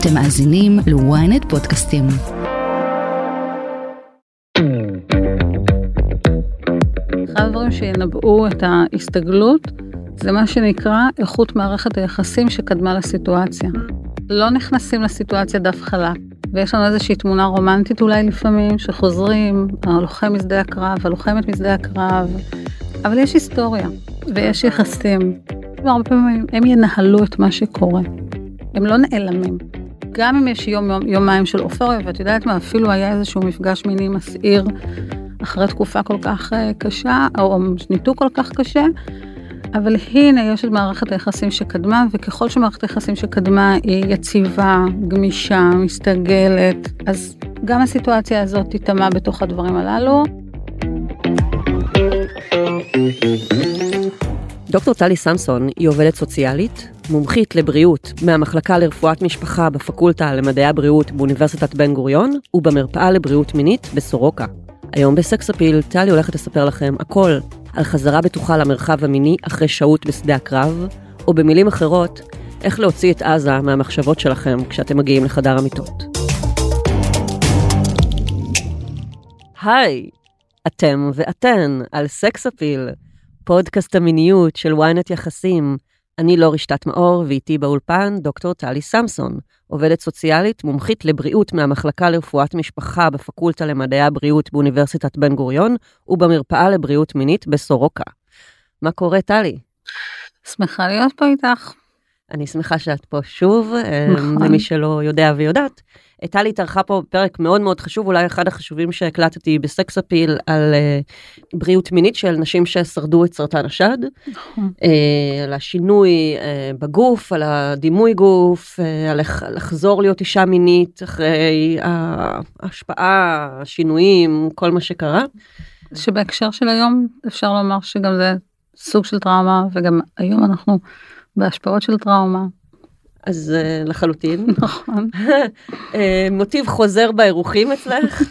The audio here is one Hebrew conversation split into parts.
אתם מאזינים ל-ynet פודקאסטים. אחד הדברים שינבאו את ההסתגלות זה מה שנקרא איכות מערכת היחסים שקדמה לסיטואציה. לא נכנסים לסיטואציה דף חלק, ויש לנו איזושהי תמונה רומנטית אולי לפעמים, שחוזרים, הלוחם משדה הקרב, הלוחמת משדה הקרב, אבל יש היסטוריה, ויש יחסים, והרבה פעמים הם ינהלו את מה שקורה. הם לא נעלמים. גם אם יש יום, יום יומיים של אופוריה, ואת יודעת מה, אפילו היה איזשהו מפגש מיני מסעיר אחרי תקופה כל כך אה, קשה, או ניתוק כל כך קשה, אבל הנה יש את מערכת היחסים שקדמה, וככל שמערכת היחסים שקדמה היא יציבה, גמישה, מסתגלת, אז גם הסיטואציה הזאת תיטמע בתוך הדברים הללו. דוקטור טלי סמסון היא עובדת סוציאלית, מומחית לבריאות מהמחלקה לרפואת משפחה בפקולטה למדעי הבריאות באוניברסיטת בן גוריון ובמרפאה לבריאות מינית בסורוקה. היום בסקס אפיל טלי הולכת לספר לכם הכל על חזרה בטוחה למרחב המיני אחרי שהות בשדה הקרב, או במילים אחרות, איך להוציא את עזה מהמחשבות שלכם כשאתם מגיעים לחדר המיטות. היי, אתם ואתן על סקס אפיל, פודקאסט המיניות של ynet יחסים. אני לא רשתת מאור, ואיתי באולפן דוקטור טלי סמסון, עובדת סוציאלית, מומחית לבריאות מהמחלקה לרפואת משפחה בפקולטה למדעי הבריאות באוניברסיטת בן גוריון, ובמרפאה לבריאות מינית בסורוקה. מה קורה, טלי? שמחה להיות פה איתך. אני שמחה שאת פה שוב, נכון. למי שלא יודע ויודעת. טלי התארחה פה פרק מאוד מאוד חשוב, אולי אחד החשובים שהקלטתי בסקס אפיל על uh, בריאות מינית של נשים ששרדו את סרטן השד, נכון. uh, על השינוי uh, בגוף, על הדימוי גוף, uh, על לח- לחזור להיות אישה מינית אחרי ההשפעה, השינויים, כל מה שקרה. שבהקשר של היום אפשר לומר שגם זה סוג של טראומה, וגם היום אנחנו בהשפעות של טראומה. אז uh, לחלוטין. נכון, uh, מוטיב חוזר באירוחים אצלך.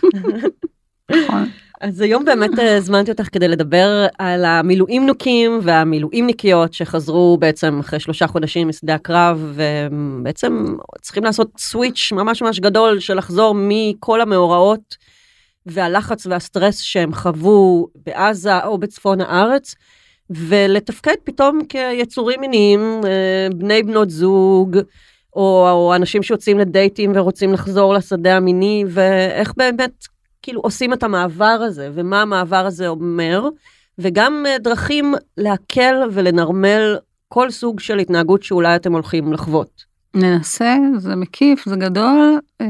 נכון. אז היום באמת אה, הזמנתי אותך כדי לדבר על המילואימניקים והמילואימניקיות שחזרו בעצם אחרי שלושה חודשים משדה הקרב ובעצם צריכים לעשות סוויץ' ממש ממש גדול של לחזור מכל המאורעות והלחץ והסטרס שהם חוו בעזה או בצפון הארץ ולתפקד פתאום כיצורים מיניים, אה, בני בנות זוג. או, או אנשים שיוצאים לדייטים ורוצים לחזור לשדה המיני ואיך באמת כאילו עושים את המעבר הזה, ומה המעבר הזה אומר, וגם אה, דרכים להקל ולנרמל כל סוג של התנהגות שאולי אתם הולכים לחוות. ננסה, זה מקיף, זה גדול, אה,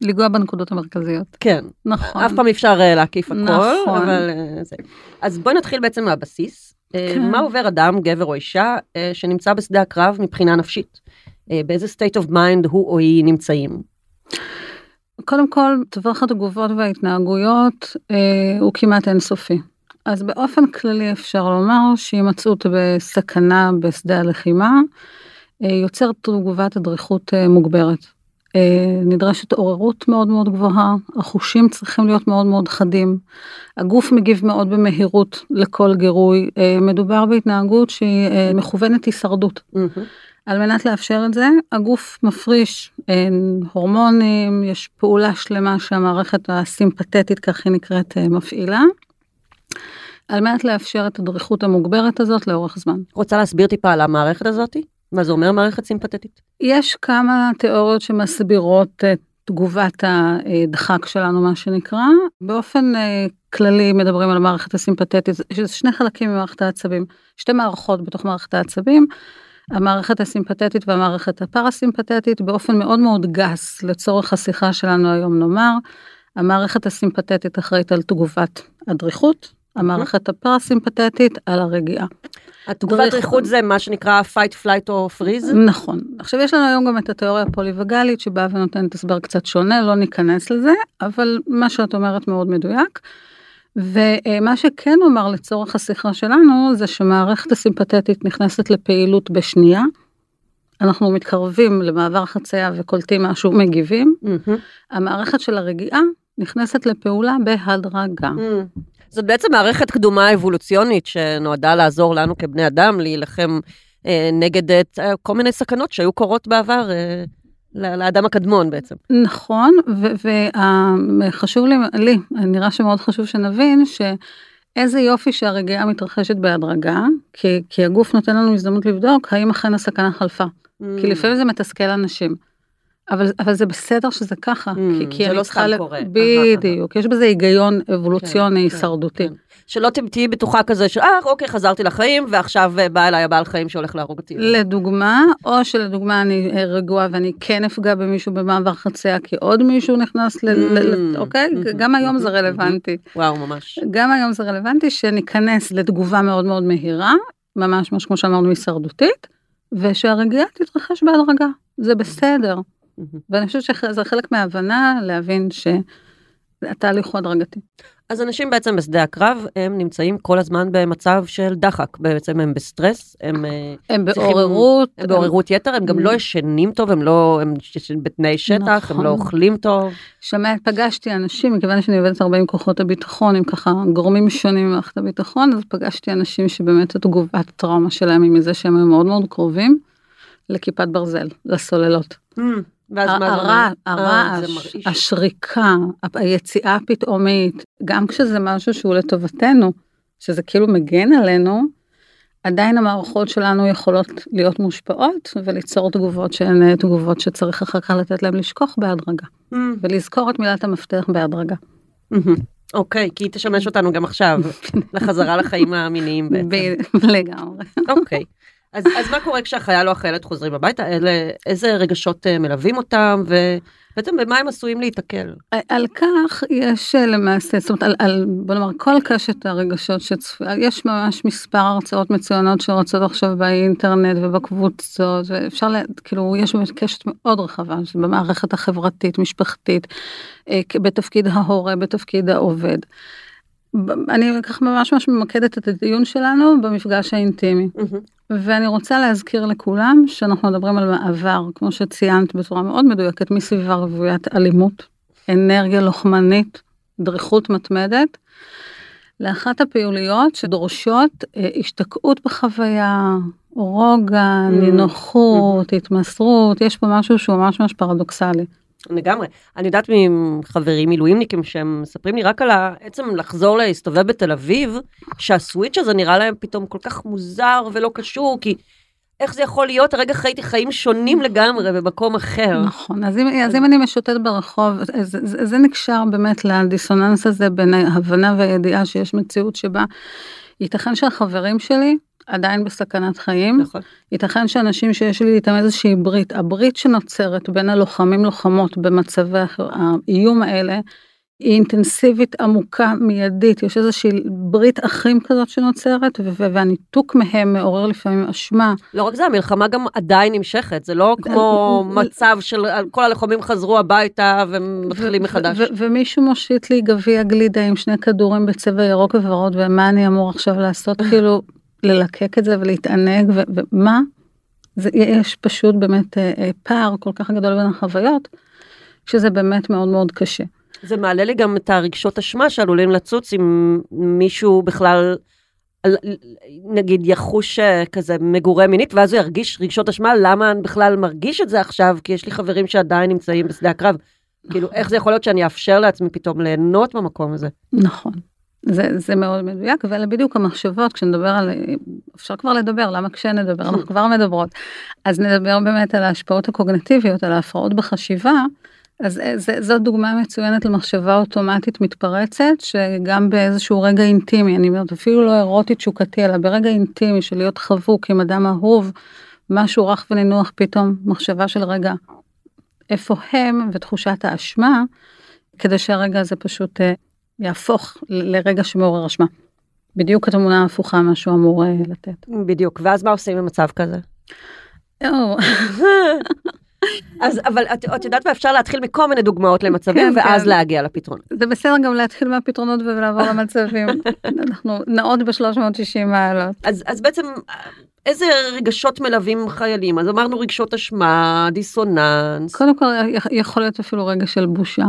לנגוע בנקודות המרכזיות. כן, נכון. אף פעם אי אפשר להקיף הכל, נכון. אבל אה, זה. אז בואי נתחיל בעצם מהבסיס. אה, כן. מה עובר אדם, גבר או אישה, אה, שנמצא בשדה הקרב מבחינה נפשית? אה, באיזה state of mind הוא או היא נמצאים? קודם כל, טווח התגובות וההתנהגויות אה, הוא כמעט אינסופי. אז באופן כללי אפשר לומר שהימצאות בסכנה בשדה הלחימה אה, יוצר תגובת אדריכות אה, מוגברת. אה, נדרשת עוררות מאוד מאוד גבוהה, החושים צריכים להיות מאוד מאוד חדים, הגוף מגיב מאוד במהירות לכל גירוי, אה, מדובר בהתנהגות שהיא אה, מכוונת הישרדות. על מנת לאפשר את זה, הגוף מפריש הורמונים, יש פעולה שלמה שהמערכת הסימפתטית, כך היא נקראת, מפעילה, על מנת לאפשר את הדריכות המוגברת הזאת לאורך זמן. רוצה להסביר טיפה על המערכת הזאת? מה זה אומר מערכת סימפתטית? יש כמה תיאוריות שמסבירות את תגובת הדחק שלנו, מה שנקרא. באופן אה, כללי מדברים על המערכת הסימפתטית, שזה שני חלקים ממערכת העצבים, שתי מערכות בתוך מערכת העצבים. המערכת הסימפתטית והמערכת הפרסימפתטית באופן מאוד מאוד גס לצורך השיחה שלנו היום נאמר, המערכת הסימפתטית אחראית על תגובת הדריכות, המערכת הפרסימפתטית על הרגיעה. התגובת. דריכות זה מה שנקרא fight, flight או freeze? נכון. עכשיו יש לנו היום גם את התיאוריה הפוליווגלית שבאה ונותנת הסבר קצת שונה, לא ניכנס לזה, אבל מה שאת אומרת מאוד מדויק. ומה שכן אומר לצורך השיחה שלנו זה שמערכת הסימפתטית נכנסת לפעילות בשנייה. אנחנו מתקרבים למעבר חצייה וקולטים משהו מגיבים. מהמם. המערכת של הרגיעה נכנסת לפעולה בהדרגה. Mm. זאת בעצם מערכת קדומה אבולוציונית שנועדה לעזור לנו כבני אדם להילחם אה, נגד אה, כל מיני סכנות שהיו קורות בעבר, אה, לאדם הקדמון בעצם. נכון, וחשוב לי, לי, נראה שמאוד חשוב שנבין שאיזה יופי שהרגיעה מתרחשת בהדרגה, כי, כי הגוף נותן לנו הזדמנות לבדוק האם אכן הסכנה חלפה. כי לפעמים זה מתסכל אנשים. אבל, אבל זה בסדר שזה ככה, Mm, כי, כי זה אני לא צריכה... סתם קורה. בדיוק, יש בזה היגיון אבולוציוני, כן, כן, הישרדותי. כן. שלא ת- תהיי בטוחה כזה של, אה, אוקיי, חזרתי לחיים, ועכשיו אה, בא אליי הבעל חיים שהולך להרוג אותי. לדוגמה, או שלדוגמה אני אה, רגועה ואני כן אפגע במישהו במעבר חצייה כי עוד מישהו נכנס ל... Mm, אוקיי? mm, גם היום זה mm, רלוונטי. וואו, ממש. גם היום זה רלוונטי שניכנס לתגובה מאוד מאוד מהירה, ממש ממש כמו שאמרנו הישרדותית, ושהרגיעה תתרחש בהדרגה, זה בסדר. ואני חושבת שזה חלק מההבנה להבין שהתהליך הוא הדרגתי. אז אנשים בעצם בשדה הקרב, הם נמצאים כל הזמן במצב של דחק, בעצם הם בסטרס, הם, אה, הם צריכים- בעוררות, הם בעוררות יתר, הם גם לא ישנים טוב, הם לא, הם בתנאי שטח, הם לא נכון. אוכלים טוב. שמע, פגשתי אנשים, מכיוון שאני עובדת הרבה עם כוחות הביטחון, עם ככה גורמים שונים ממערכת הביטחון, אז פגשתי אנשים שבאמת התגובת הטראומה שלהם היא מזה שהם היו מאוד מאוד קרובים לכיפת ברזל, לסוללות. ואז אומר? הרע, אה. השריקה, היציאה הפתאומית, גם כשזה משהו שהוא לטובתנו, שזה כאילו מגן עלינו, עדיין המערכות שלנו יכולות להיות מושפעות וליצור תגובות שהן אה, תגובות שצריך אחר כך לתת להם לשכוח בהדרגה, Mm, ולזכור את מילת המפתח בהדרגה. מהמם. אוקיי, כי היא תשמש אותנו גם עכשיו, לחזרה לחיים המיניים בעצם. לגמרי. אוקיי. אז, אז מה קורה כשהחייל או החיילת חוזרים הביתה? אלה, איזה רגשות אה, מלווים אותם, ובעצם במה הם עשויים להיתקל? על כך יש אה, למעשה, זאת אומרת, על, על בוא נאמר, כל קשת הרגשות שצפויה, יש ממש מספר הרצאות מצוינות שרצות עכשיו באינטרנט ובקבוצות, ואפשר, לה, כאילו, יש באמת קשת מאוד רחבה, במערכת החברתית, משפחתית, אה, בתפקיד ההורה, בתפקיד העובד. אני ככה ממש ממש ממקדת את הדיון שלנו במפגש האינטימי. ואני רוצה להזכיר לכולם שאנחנו מדברים על מעבר, כמו שציינת בצורה מאוד מדויקת, מסביבה רוויית אלימות, אנרגיה לוחמנית, דריכות מתמדת, לאחת הפעילויות שדורשות אה, השתקעות בחוויה, רוגע, Mm. נינוחות, התמסרות, יש פה משהו שהוא ממש ממש פרדוקסלי. לגמרי. אני יודעת מחברים מילואימניקים שהם מספרים לי רק על עצם לחזור להסתובב בתל אביב, שהסוויץ' הזה נראה להם פתאום כל כך מוזר ולא קשור, כי איך זה יכול להיות? הרגע חייתי חיים שונים לגמרי במקום אחר. נכון, אז אם, אז אם אני משוטט ברחוב, אז זה, זה נקשר באמת לדיסוננס הזה בין ההבנה והידיעה שיש מציאות שבה ייתכן שהחברים שלי עדיין בסכנת חיים, נכון. ייתכן שאנשים שיש לי איתם איזושהי ברית, הברית שנוצרת בין הלוחמים לוחמות במצבי האיום האלה, היא אינטנסיבית, עמוקה, מיידית, יש איזושהי ברית אחים כזאת שנוצרת, והניתוק מהם מעורר לפעמים אשמה. לא רק זה, המלחמה גם עדיין נמשכת, זה לא כמו מצב של כל הלוחמים חזרו הביתה ומתחילים מחדש. ומישהו מושיט לי גביע גלידה עם שני כדורים בצבע ירוק וורוד, ומה אני אמור עכשיו לעשות? כאילו, ללקק את זה ולהתענג, ו- ומה? זה, יש פשוט באמת אה, אה, פער כל כך גדול בין החוויות, שזה באמת מאוד מאוד קשה. זה מעלה לי גם את הרגשות אשמה שעלולים לצוץ אם מישהו בכלל, נגיד יחוש אה, כזה מגורה מינית, ואז הוא ירגיש רגשות אשמה, למה אני בכלל מרגיש את זה עכשיו, כי יש לי חברים שעדיין נמצאים בשדה הקרב. כאילו, איך זה יכול להיות שאני אאפשר לעצמי פתאום ליהנות במקום הזה? נכון. זה, זה מאוד מדויק, ואלה בדיוק המחשבות, כשנדבר על, אפשר כבר לדבר, למה כשנדבר, אנחנו כבר מדברות. אז נדבר באמת על ההשפעות הקוגנטיביות, על ההפרעות בחשיבה, אז זה, זו דוגמה מצוינת למחשבה אוטומטית מתפרצת, שגם באיזשהו רגע אינטימי, אני אומרת, אפילו לא אירוטי תשוקתי, אלא ברגע אינטימי של להיות חבוק עם אדם אהוב, משהו רך ונינוח פתאום, מחשבה של רגע, איפה הם, ותחושת האשמה, כדי שהרגע הזה פשוט אה, יהפוך לרגע שמעורר אשמה. בדיוק התמונה ההפוכה מה שהוא אמור אה, לתת. בדיוק, ואז מה עושים במצב כזה? אז אבל את, את יודעת מה אפשר להתחיל מכל מיני דוגמאות למצבים כן, ואז כן. להגיע לפתרון. זה בסדר גם להתחיל מהפתרונות ולעבור למצבים. אנחנו נעות ב-360 מעלות. אז, אז בעצם איזה רגשות מלווים חיילים? אז אמרנו רגשות אשמה, דיסוננס, קודם כל יכול להיות אפילו רגע של בושה.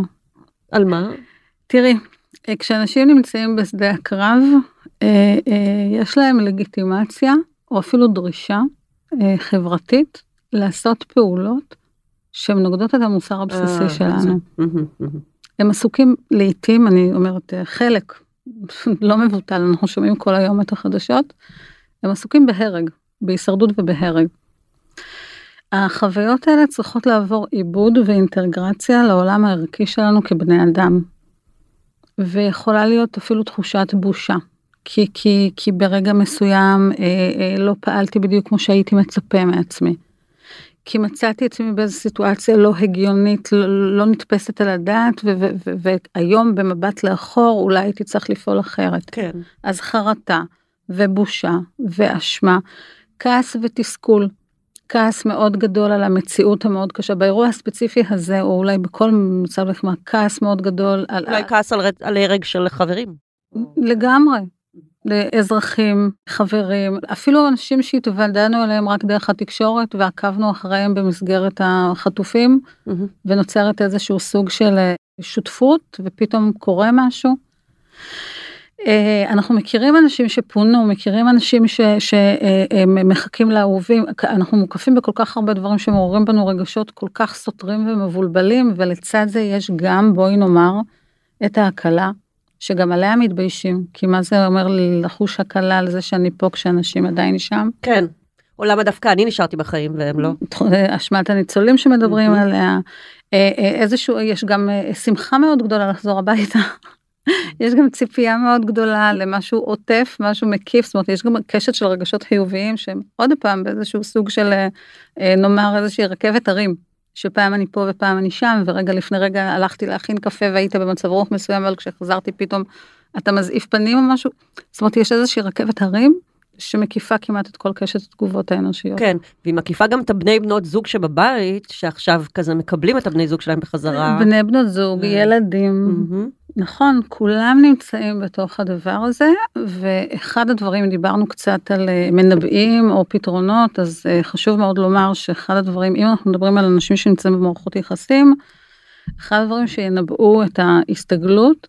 על מה? תראי, כשאנשים נמצאים בשדה הקרב, אה, אה, יש להם לגיטימציה או אפילו דרישה אה, חברתית לעשות פעולות שהן נוגדות את המוסר הבסיסי אה, שלנו. הם עסוקים לעתים, אני אומרת אה, חלק, לא מבוטל, אנחנו שומעים כל היום את החדשות, הם עסוקים בהרג, בהישרדות ובהרג. החוויות האלה צריכות לעבור עיבוד ואינטגרציה לעולם הערכי שלנו כבני אדם. ויכולה להיות אפילו תחושת בושה. כי, כי, כי ברגע מסוים אה, אה, לא פעלתי בדיוק כמו שהייתי מצפה מעצמי. כי מצאתי עצמי באיזו סיטואציה לא הגיונית, לא, לא נתפסת על הדעת, ו- ו- ו- והיום במבט לאחור אולי הייתי צריך לפעול אחרת. כן. אז חרטה ובושה ואשמה, כעס ותסכול. כעס מאוד גדול על המציאות המאוד קשה. באירוע הספציפי הזה, או אולי בכל מצב לחימה, כעס מאוד גדול על... אולי כעס על על הרג של חברים. לגמרי. לאזרחים, חברים, אפילו אנשים שהתוודענו עליהם רק דרך התקשורת ועקבנו אחריהם במסגרת החטופים, מהמם. ונוצרת איזשהו סוג של שותפות, ופתאום קורה משהו. אה, אנחנו מכירים אנשים שפונו, מכירים אנשים שמחכים לאהובים, אנחנו מוקפים בכל כך הרבה דברים שמעוררים בנו רגשות כל כך סותרים ומבולבלים, ולצד זה יש גם, בואי נאמר, את ההקלה, שגם עליה מתביישים, כי מה זה אומר לי לחוש הקלה על זה שאני פה כשאנשים עדיין שם? כן. או למה דווקא אני נשארתי בחיים והם לא? אשמת הניצולים שמדברים. עליה, אה, אה, איזשהו, יש גם אה, שמחה מאוד גדולה לחזור הביתה. יש גם ציפייה מאוד גדולה למשהו עוטף, משהו מקיף, זאת אומרת, יש גם קשת של רגשות חיוביים שהם עוד פעם באיזשהו סוג של, אה, אה, נאמר, איזושהי רכבת הרים, שפעם אני פה ופעם אני שם, ורגע לפני רגע הלכתי להכין קפה והיית במצב רוח מסוים, אבל כשחזרתי פתאום אתה מזעיף פנים או משהו, זאת אומרת, יש איזושהי רכבת הרים שמקיפה כמעט את כל קשת התגובות האנושיות. כן, והיא מקיפה גם את הבני בנות זוג שבבית, שעכשיו כזה מקבלים את הבני זוג שלהם בחזרה. בני בנות זוג, ו- ילדים. נכון, כולם נמצאים בתוך הדבר הזה, ואחד הדברים, דיברנו קצת על אה, מנבאים או פתרונות, אז אה, חשוב מאוד לומר שאחד הדברים, אם אנחנו מדברים על אנשים שנמצאים במערכות יחסים, אחד הדברים שינבאו את ההסתגלות,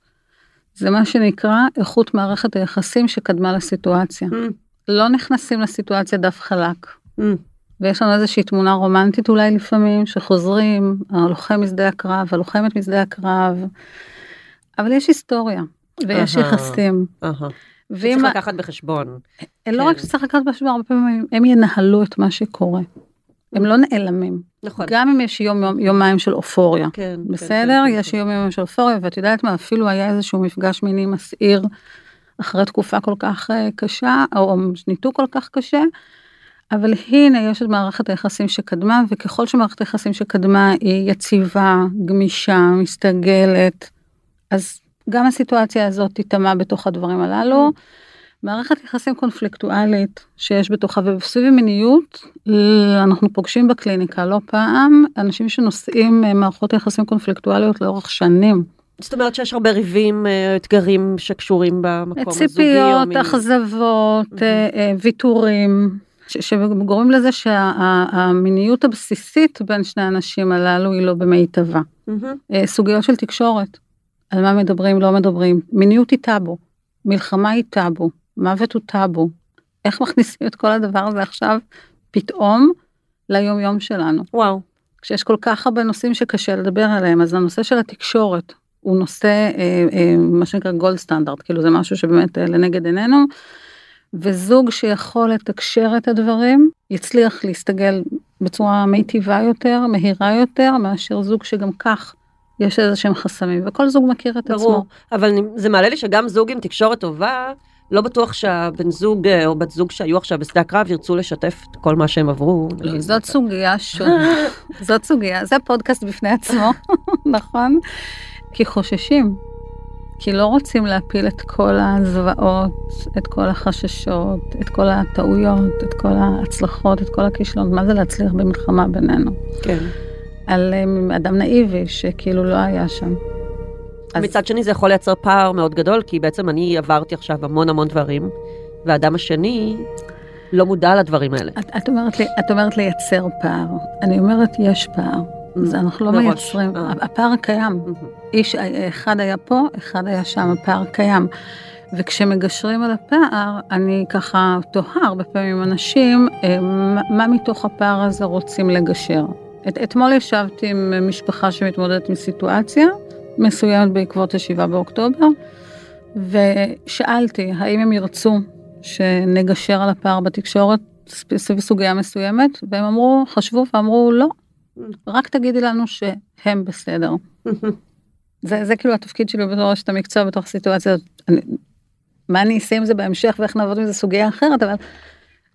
זה מה שנקרא איכות מערכת היחסים שקדמה לסיטואציה. מהמם. לא נכנסים לסיטואציה דף חלק. מהמם. ויש לנו איזושהי תמונה רומנטית אולי לפעמים, שחוזרים, הלוחם משדה הקרב, הלוחמת משדה הקרב, אבל יש היסטוריה, ויש. יחסים. ואם, צריך לקחת בחשבון. לא כן. רק שצריך לקחת בחשבון, הרבה פעמים הם ינהלו את מה שקורה. הם לא נעלמים. נכון. גם אם יש יום, יומיים של אופוריה. כן. כן, בסדר? כן, יש כן. יום יומיים של אופוריה, ואת יודעת מה, אפילו היה איזשהו מפגש מיני מסעיר אחרי תקופה כל כך אה, קשה, או ניתוק כל כך קשה, אבל הנה יש את מערכת היחסים שקדמה, וככל שמערכת היחסים שקדמה היא יציבה, גמישה, מסתגלת, אז גם הסיטואציה הזאת תיטמע בתוך הדברים הללו. מערכת יחסים קונפליקטואלית שיש בתוכה ובסביב מיניות אנחנו פוגשים בקליניקה לא פעם אנשים שנושאים אה, מערכות יחסים קונפליקטואליות לאורך שנים. זאת אומרת שיש הרבה ריבים, אה, אתגרים שקשורים במקום הזוגי. או ציפיות. אכזבות, אה, אה, ויתורים. שגורמים לזה שהמיניות הבסיסית בין שני האנשים הללו היא לא במיטבה. אה, סוגיות של תקשורת, על מה מדברים, לא מדברים, מיניות היא טאבו, מלחמה היא טאבו, מוות הוא טאבו. איך מכניסים את כל הדבר הזה עכשיו פתאום ליום יום שלנו? וואו. כשיש כל כך הרבה נושאים שקשה לדבר עליהם, אז הנושא של התקשורת הוא נושא, אה, אה, מה שנקרא גולד סטנדרט, כאילו זה משהו שבאמת אה, לנגד עינינו, וזוג שיכול לתקשר את הדברים, יצליח להסתגל בצורה מיטיבה יותר, מהירה יותר, מאשר זוג שגם כך יש איזה שהם חסמים, וכל זוג מכיר את ברור. עצמו. אבל אני- זה מעלה לי שגם זוג עם תקשורת טובה, לא בטוח שהבן זוג אה, או בת זוג שהיו עכשיו בשדה הקרב ירצו לשתף את כל מה שהם עברו. לא, זאת סוגיה שונה, זאת סוגיה, זה פודקאסט בפני עצמו, נכון? כי חוששים, כי לא רוצים להפיל את כל הזוועות, את כל החששות, את כל הטעויות, את כל ההצלחות, את כל הכישלונות, מה זה להצליח במלחמה בינינו? כן. על אה, אדם נאיבי שכאילו לא היה שם. אז- מצד שני זה יכול לייצר פער מאוד גדול, כי בעצם אני עברתי עכשיו המון המון דברים, והאדם השני לא מודע לדברים האלה. את, את, אומרת לי, את אומרת לייצר פער, אני אומרת יש פער, אז אנחנו לא מראש, מייצרים, אה. הפער קיים. מהמם. איש אחד היה פה, אחד היה שם, הפער קיים. וכשמגשרים על הפער, אני ככה תוהה הרבה פעמים עם אנשים, אה, מה, מה מתוך הפער הזה רוצים לגשר? את, אתמול ישבתי עם משפחה שמתמודדת עם סיטואציה מסוימת בעקבות ה-7 באוקטובר, ושאלתי האם הם ירצו שנגשר על הפער בתקשורת סביב סוגיה מסוימת, והם אמרו, חשבו ואמרו לא, רק תגידי לנו שהם בסדר. זה, זה כאילו התפקיד שלי בתור אשת המקצוע בתוך סיטואציה, אני, מה אני אעשה עם זה בהמשך ואיך נעבוד עם זה סוגיה אחרת, אבל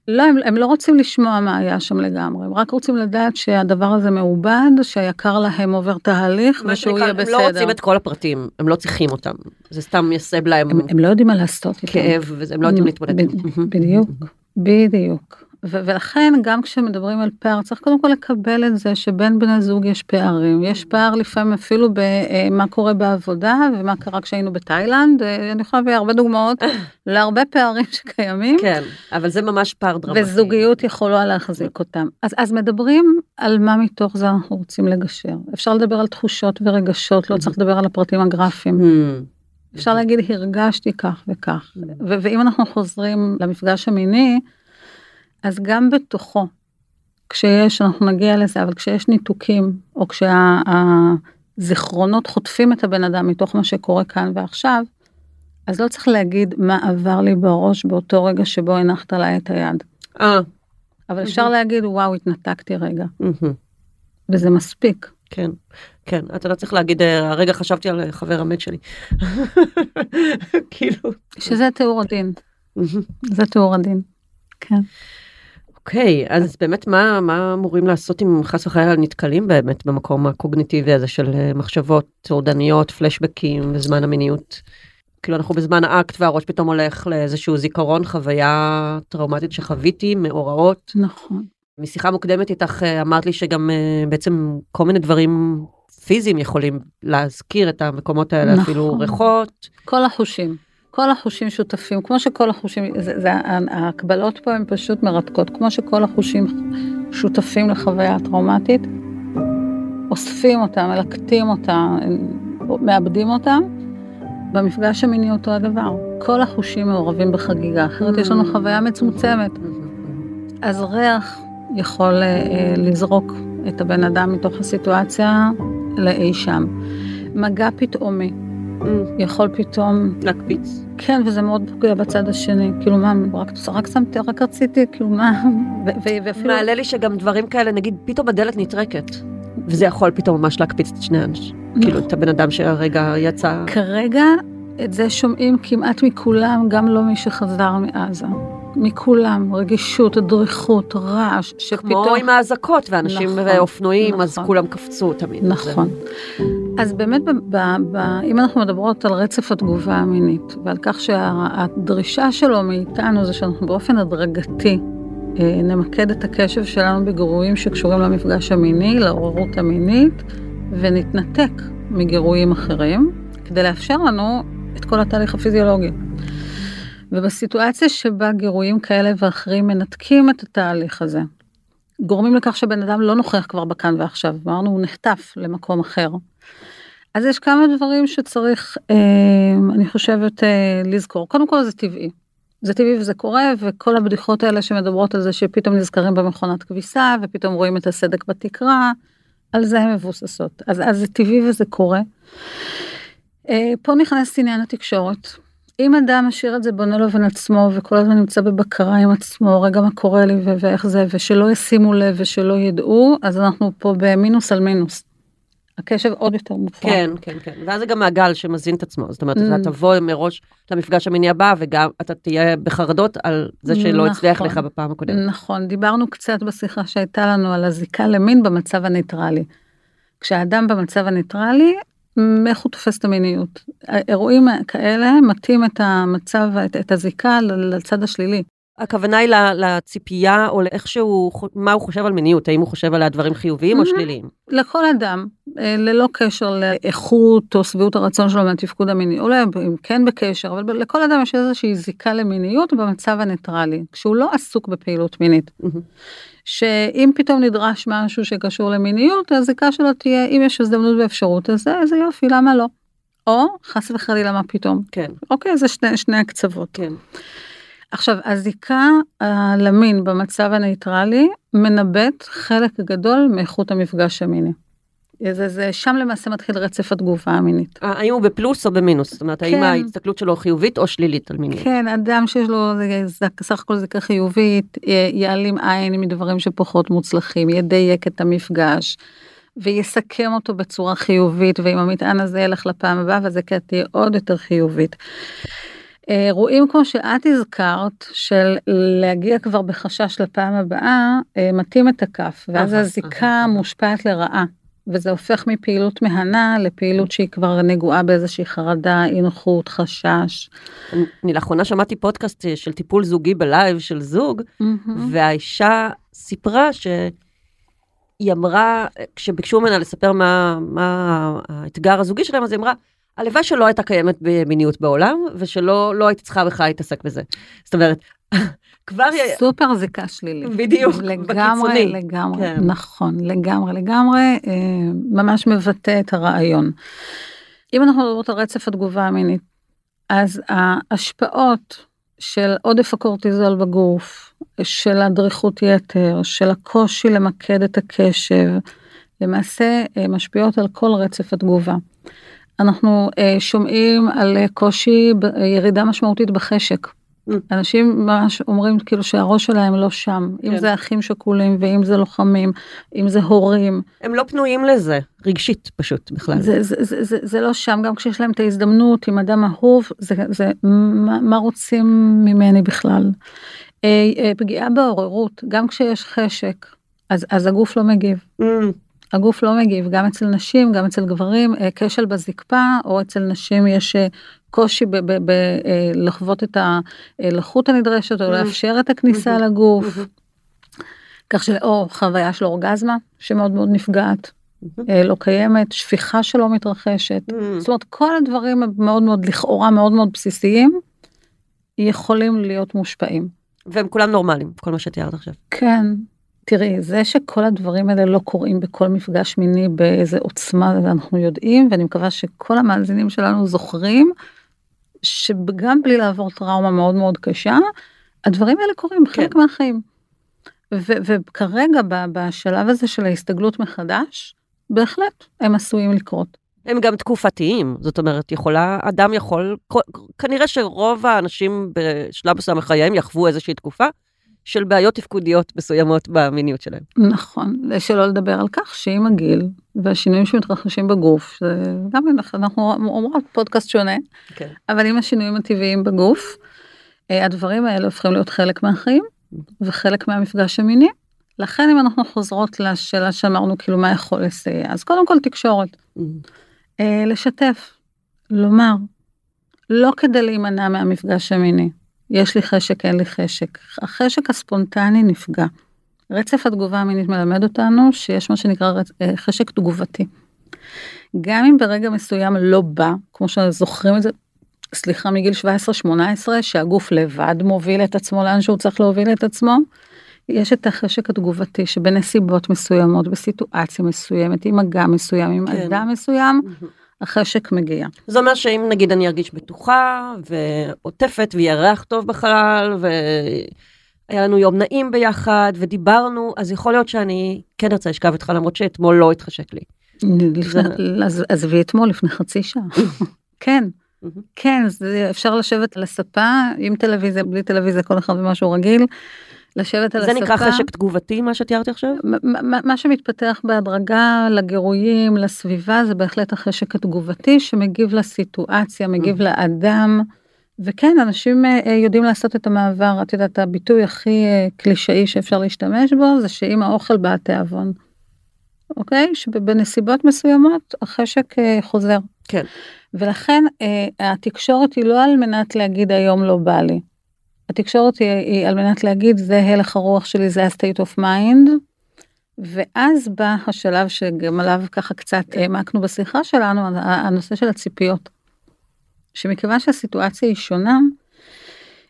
לא, הם, הם לא רוצים לשמוע מה היה שם לגמרי, הם רק רוצים לדעת שהדבר הזה מעובד, שהיקר להם עובר תהליך ושהוא יהיה בסדר. הם לא רוצים את כל הפרטים, הם לא צריכים אותם, זה סתם יסב להם הם, הם לא יודעים מה לעשות איתם. כאב, והם לא יודעים להתמודד. בדיוק, בדיוק. ו- ולכן גם כשמדברים על פער צריך קודם כל לקבל את זה שבין בני זוג יש פערים. יש פער לפעמים אפילו במה אה, קורה בעבודה ומה קרה כשהיינו בתאילנד. אה, אני יכולה להביא הרבה דוגמאות להרבה פערים שקיימים. כן אבל זה ממש פער דרמטי. וזוגיות יכולה להחזיק אותם. אז אז מדברים על מה מתוך זה אנחנו רוצים לגשר. אפשר לדבר על תחושות ורגשות לא צריך לדבר על הפרטים הגרפיים. Hmm. אפשר להגיד הרגשתי כך וכך. ואם אנחנו חוזרים למפגש המיני אז גם בתוכו, כשיש, אנחנו נגיע לזה, אבל כשיש ניתוקים, או כשהזיכרונות חוטפים את הבן אדם מתוך מה שקורה כאן ועכשיו, אז לא צריך להגיד מה עבר לי בראש באותו רגע שבו הנחת עליי את היד. אה. אבל אפשר להגיד, וואו, התנתקתי רגע. וזה מספיק. כן, כן, אתה לא צריך להגיד, אה, הרגע חשבתי על חבר המת שלי. כאילו. שזה תיאור הדין. זה תיאור הדין. כן. אוקיי, okay, אז באמת מה, מה אמורים לעשות אם חס וחלילה נתקלים באמת במקום הקוגניטיבי הזה של אה, מחשבות טורדניות, פלשבקים וזמן המיניות? כאילו אנחנו בזמן האקט והראש פתאום הולך לאיזשהו זיכרון, חוויה טראומטית שחוויתי, מאורעות. נכון. משיחה מוקדמת איתך אה, אמרת לי שגם אה, בעצם כל מיני דברים פיזיים יכולים להזכיר את המקומות האלה, נכון. אפילו ריחות. כל החושים. כל החושים שותפים, כמו שכל החושים, זה, זה, ההקבלות פה הן פשוט מרתקות, כמו שכל החושים שותפים לחוויה הטראומטית, אוספים אותה, מלקטים אותה, מאבדים אותה, במפגש המיני אותו הדבר. כל החושים מעורבים בחגיגה, אחרת יש לנו חוויה מצומצמת. אז ריח יכול אה, לזרוק את הבן אדם מתוך הסיטואציה לאי שם. מגע פתאומי. Mm. יכול פתאום להקפיץ. כן וזה מאוד פוגע בצד השני כאילו מה רק רק שמתי רק רציתי כאילו מה ואפילו מעלה לי שגם דברים כאלה נגיד פתאום הדלת נטרקת וזה יכול פתאום ממש להקפיץ את שני האנשים כאילו את הבן אדם שהרגע יצא כרגע את זה שומעים כמעט מכולם גם לא מי שחזר מעזה. מכולם, רגישות, אדריכות, רעש, שפתאום... כמו עם האזעקות ואנשים נכון, ואופנועים, נכון. אז כולם קפצו תמיד. נכון. זה... אז באמת, ב, ב, ב, אם אנחנו מדברות על רצף התגובה המינית, ועל כך שהדרישה שלו מאיתנו זה שאנחנו באופן הדרגתי אה, נמקד את הקשב שלנו בגירויים שקשורים למפגש המיני, לעוררות המינית, ונתנתק מגירויים אחרים, כדי לאפשר לנו את כל התהליך הפיזיולוגי. ובסיטואציה שבה גירויים כאלה ואחרים מנתקים את התהליך הזה, גורמים לכך שבן אדם לא נוכח כבר בכאן ועכשיו, אמרנו הוא נחטף למקום אחר. אז יש כמה דברים שצריך, אה, אני חושבת, אה, לזכור. קודם כל זה טבעי. זה טבעי וזה קורה, וכל הבדיחות האלה שמדברות על זה שפתאום נזכרים במכונת כביסה, ופתאום רואים את הסדק בתקרה, על זה הן מבוססות. אז, אז זה טבעי וזה קורה. אה, פה נכנס עניין התקשורת. אם אדם משאיר את זה בינו לבין עצמו וכל הזמן נמצא בבקרה עם עצמו רגע מה קורה לי ואיך זה ושלא ישימו לב ושלא ידעו אז אנחנו פה במינוס על מינוס. הקשב עוד יותר מופרע. כן, כן, כן. ואז זה גם מעגל שמזין את עצמו. זאת אומרת, אתה mm. תבוא מראש למפגש המיני הבא, וגם אתה תהיה בחרדות על זה שלא נכון, הצליח לך בפעם הקודמת. נכון, דיברנו קצת בשיחה שהייתה לנו על הזיקה למין במצב הניטרלי. כשהאדם במצב הניטרלי, איך הוא תופס את המיניות. אירועים כאלה מטים את המצב, את הזיקה לצד השלילי. הכוונה היא לציפייה או לאיך שהוא, מה הוא חושב על מיניות, האם הוא חושב עליה דברים חיוביים או שליליים? לכל אדם, אה, ללא קשר לאיכות או שביעות הרצון שלו מהתפקוד המיני, אולי אם כן בקשר, אבל לכל אדם יש איזושהי זיקה למיניות במצב הניטרלי, כשהוא לא עסוק בפעילות מינית. שאם פתאום נדרש משהו שקשור למיניות, הזיקה שלו תהיה, אם יש הזדמנות ואפשרות, אז זה יופי, למה לא? או חס וחלילה מה פתאום. כן. אוקיי, זה שני, שני הקצוות. כן. עכשיו, הזיקה אה, למין במצב הנייטרלי מנבאת חלק גדול מאיכות המפגש המיני. זה, זה שם למעשה מתחיל רצף התגובה המינית. אה, האם הוא בפלוס או במינוס? זאת אומרת, האם כן. ההסתכלות שלו חיובית או שלילית על מיניות? כן, אדם שיש לו זה- סך הכל זיקה חיובית, יעלים עין מדברים שפחות מוצלחים, ידייק את המפגש, ויסכם אותו בצורה חיובית, ועם המטען הזה ילך לפעם הבאה, והזיקה תהיה עוד יותר חיובית. אה, אירועים כמו שאת הזכרת, של להגיע כבר בחשש לפעם הבאה, אה, מתאים את הכף, ואז אהה, הזיקה אהה. מושפעת לרעה. וזה הופך מפעילות מהנה לפעילות שהיא כבר נגועה באיזושהי חרדה, אי נוחות, חשש. אני, לאחרונה שמעתי פודקאסט אה, של טיפול זוגי ב live של זוג, והאישה סיפרה שהיא אמרה, כשביקשו ממנה לספר מה, מה האתגר הזוגי שלהם, אז היא אמרה, הלוואי שלא הייתה קיימת במיניות בעולם, ושלא לא הייתי צריכה בכלל להתעסק בזה. זאת אומרת, כבר... סופר זיקה שלילית. בדיוק, לגמרי, בקיצוני. לגמרי, כן. נכון, לגמרי, לגמרי, אה, ממש מבטא את הרעיון. אם אנחנו מדברות על רצף התגובה המינית, אז ההשפעות של עודף הקורטיזול בגוף, של הדריכות יתר, של הקושי למקד את הקשב, למעשה אה, משפיעות על כל רצף התגובה. אנחנו אה, שומעים על אה, קושי, ב- אה, ירידה משמעותית בחשק. Mm. אנשים ממש אומרים כאילו שהראש שלהם לא שם, אם כן. זה אחים שכולים ואם זה לוחמים, אם זה הורים, הם לא פנויים לזה, רגשית פשוט בכלל. זה, זה, זה, זה, זה לא שם, גם כשיש להם את ההזדמנות עם אדם אהוב, זה, זה מה, מה רוצים ממני בכלל. פגיעה בעוררות, גם כשיש חשק, אז, אז הגוף לא מגיב. Mm, הגוף לא מגיב, גם אצל נשים, גם אצל גברים, אה, כשל בזקפה, או אצל נשים יש אה, קושי בלחוות את הלחות הנדרשת, או. לאפשר את הכניסה. לגוף. כך ש... או חוויה של אורגזמה, שמאוד מאוד נפגעת. אה, לא קיימת, שפיכה שלא מתרחשת. זאת אומרת, כל הדברים המאוד מאוד, לכאורה מאוד מאוד בסיסיים, יכולים להיות מושפעים. והם כולם נורמליים, כל מה שתיארת עכשיו. כן. תראי, זה שכל הדברים האלה לא קורים בכל מפגש מיני באיזה עוצמה, אנחנו יודעים, ואני מקווה שכל המאזינים שלנו זוכרים, שגם בלי לעבור טראומה מאוד מאוד קשה, הדברים האלה קורים כן. מהחיים. ו- וכרגע בשלב הזה של ההסתגלות מחדש, בהחלט הם עשויים לקרות. הם גם תקופתיים, זאת אומרת, יכולה, אדם יכול, כנראה שרוב האנשים בשלב מסוים בחייהם יחוו איזושהי תקופה של בעיות תפקודיות מסוימות במיניות שלהם. נכון, שלא לדבר על כך שעם הגיל והשינויים שמתרחשים בגוף, זה גם אנחנו- אנחנו אומרות פודקאסט שונה, כן. אבל עם השינויים הטבעיים בגוף, אה, הדברים האלה הופכים להיות חלק מהחיים וחלק מהמפגש המיני. לכן אם אנחנו חוזרות לשאלה שאמרנו כאילו מה יכול לסייע, אז קודם כל תקשורת, אה, לשתף, לומר, לא כדי להימנע מהמפגש המיני, יש לי חשק, אין לי חשק, החשק הספונטני נפגע. רצף התגובה המינית מלמד אותנו שיש מה שנקרא רצ- אה, חשק תגובתי. גם אם ברגע מסוים לא בא, כמו שזוכרים את זה, סליחה, מגיל 17-18, שהגוף לבד מוביל את עצמו לאן שהוא צריך להוביל את עצמו, יש את החשק התגובתי שבנסיבות מסוימות, בסיטואציה מסוימת, עם מגע מסוים, עם כן. אדם מסוים, החשק מגיע. זה אומר שאם נגיד אני ארגיש בטוחה ועוטפת ויהיה ריח טוב בחלל והיה לנו יום נעים ביחד ודיברנו, אז יכול להיות שאני כן ארצה לשכב איתך למרות שאתמול לא התחשק לי. עזבי אתמול לפני חצי שעה. כן. כן, אפשר לשבת על הספה עם טלוויזיה, בלי טלוויזיה, כל אחד במשהו רגיל. לשבת על זה הספה. נקרא חשק תגובתי מה שתיארתי עכשיו? מה שמתפתח בהדרגה לגירויים, לסביבה, זה בהחלט החשק התגובתי שמגיב לסיטואציה, מגיב Mhm. לאדם. וכן, אנשים אה, אה, יודעים לעשות את המעבר, את יודעת, הביטוי הכי אה, קלישאי שאפשר להשתמש בו, זה שעם האוכל בא התיאבון. אוקיי? שבנסיבות מסוימות החשק חוזר. כן. ולכן התקשורת היא לא על מנת להגיד היום לא בא לי. התקשורת היא, היא על מנת להגיד זה הלך הרוח שלי, זה ה-state of mind. ואז בא השלב שגם עליו ככה קצת העמקנו בשיחה שלנו, הנושא של הציפיות. שמכיוון שהסיטואציה היא שונה,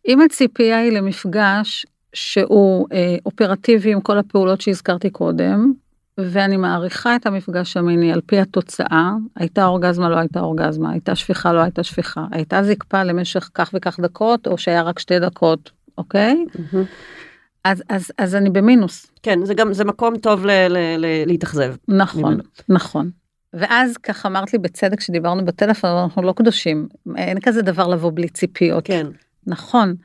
אם הציפייה היא למפגש שהוא אה, אופרטיבי עם כל הפעולות שהזכרתי קודם, ואני מעריכה את המפגש המיני על פי התוצאה, הייתה אורגזמה, לא הייתה אורגזמה, הייתה שפיכה, לא הייתה שפיכה, הייתה זקפה למשך כך וכך דקות, או שהיה רק שתי דקות, אוקיי? מהמם. אז, אז, אז אני במינוס. כן, זה גם, זה מקום טוב ל- ל- ל- להתאכזב. נכון, ממנו. נכון. ואז ככה אמרת לי בצדק כשדיברנו בטלפון, אנחנו לא קדושים. אין כזה דבר לבוא בלי ציפיות. כן. נכון.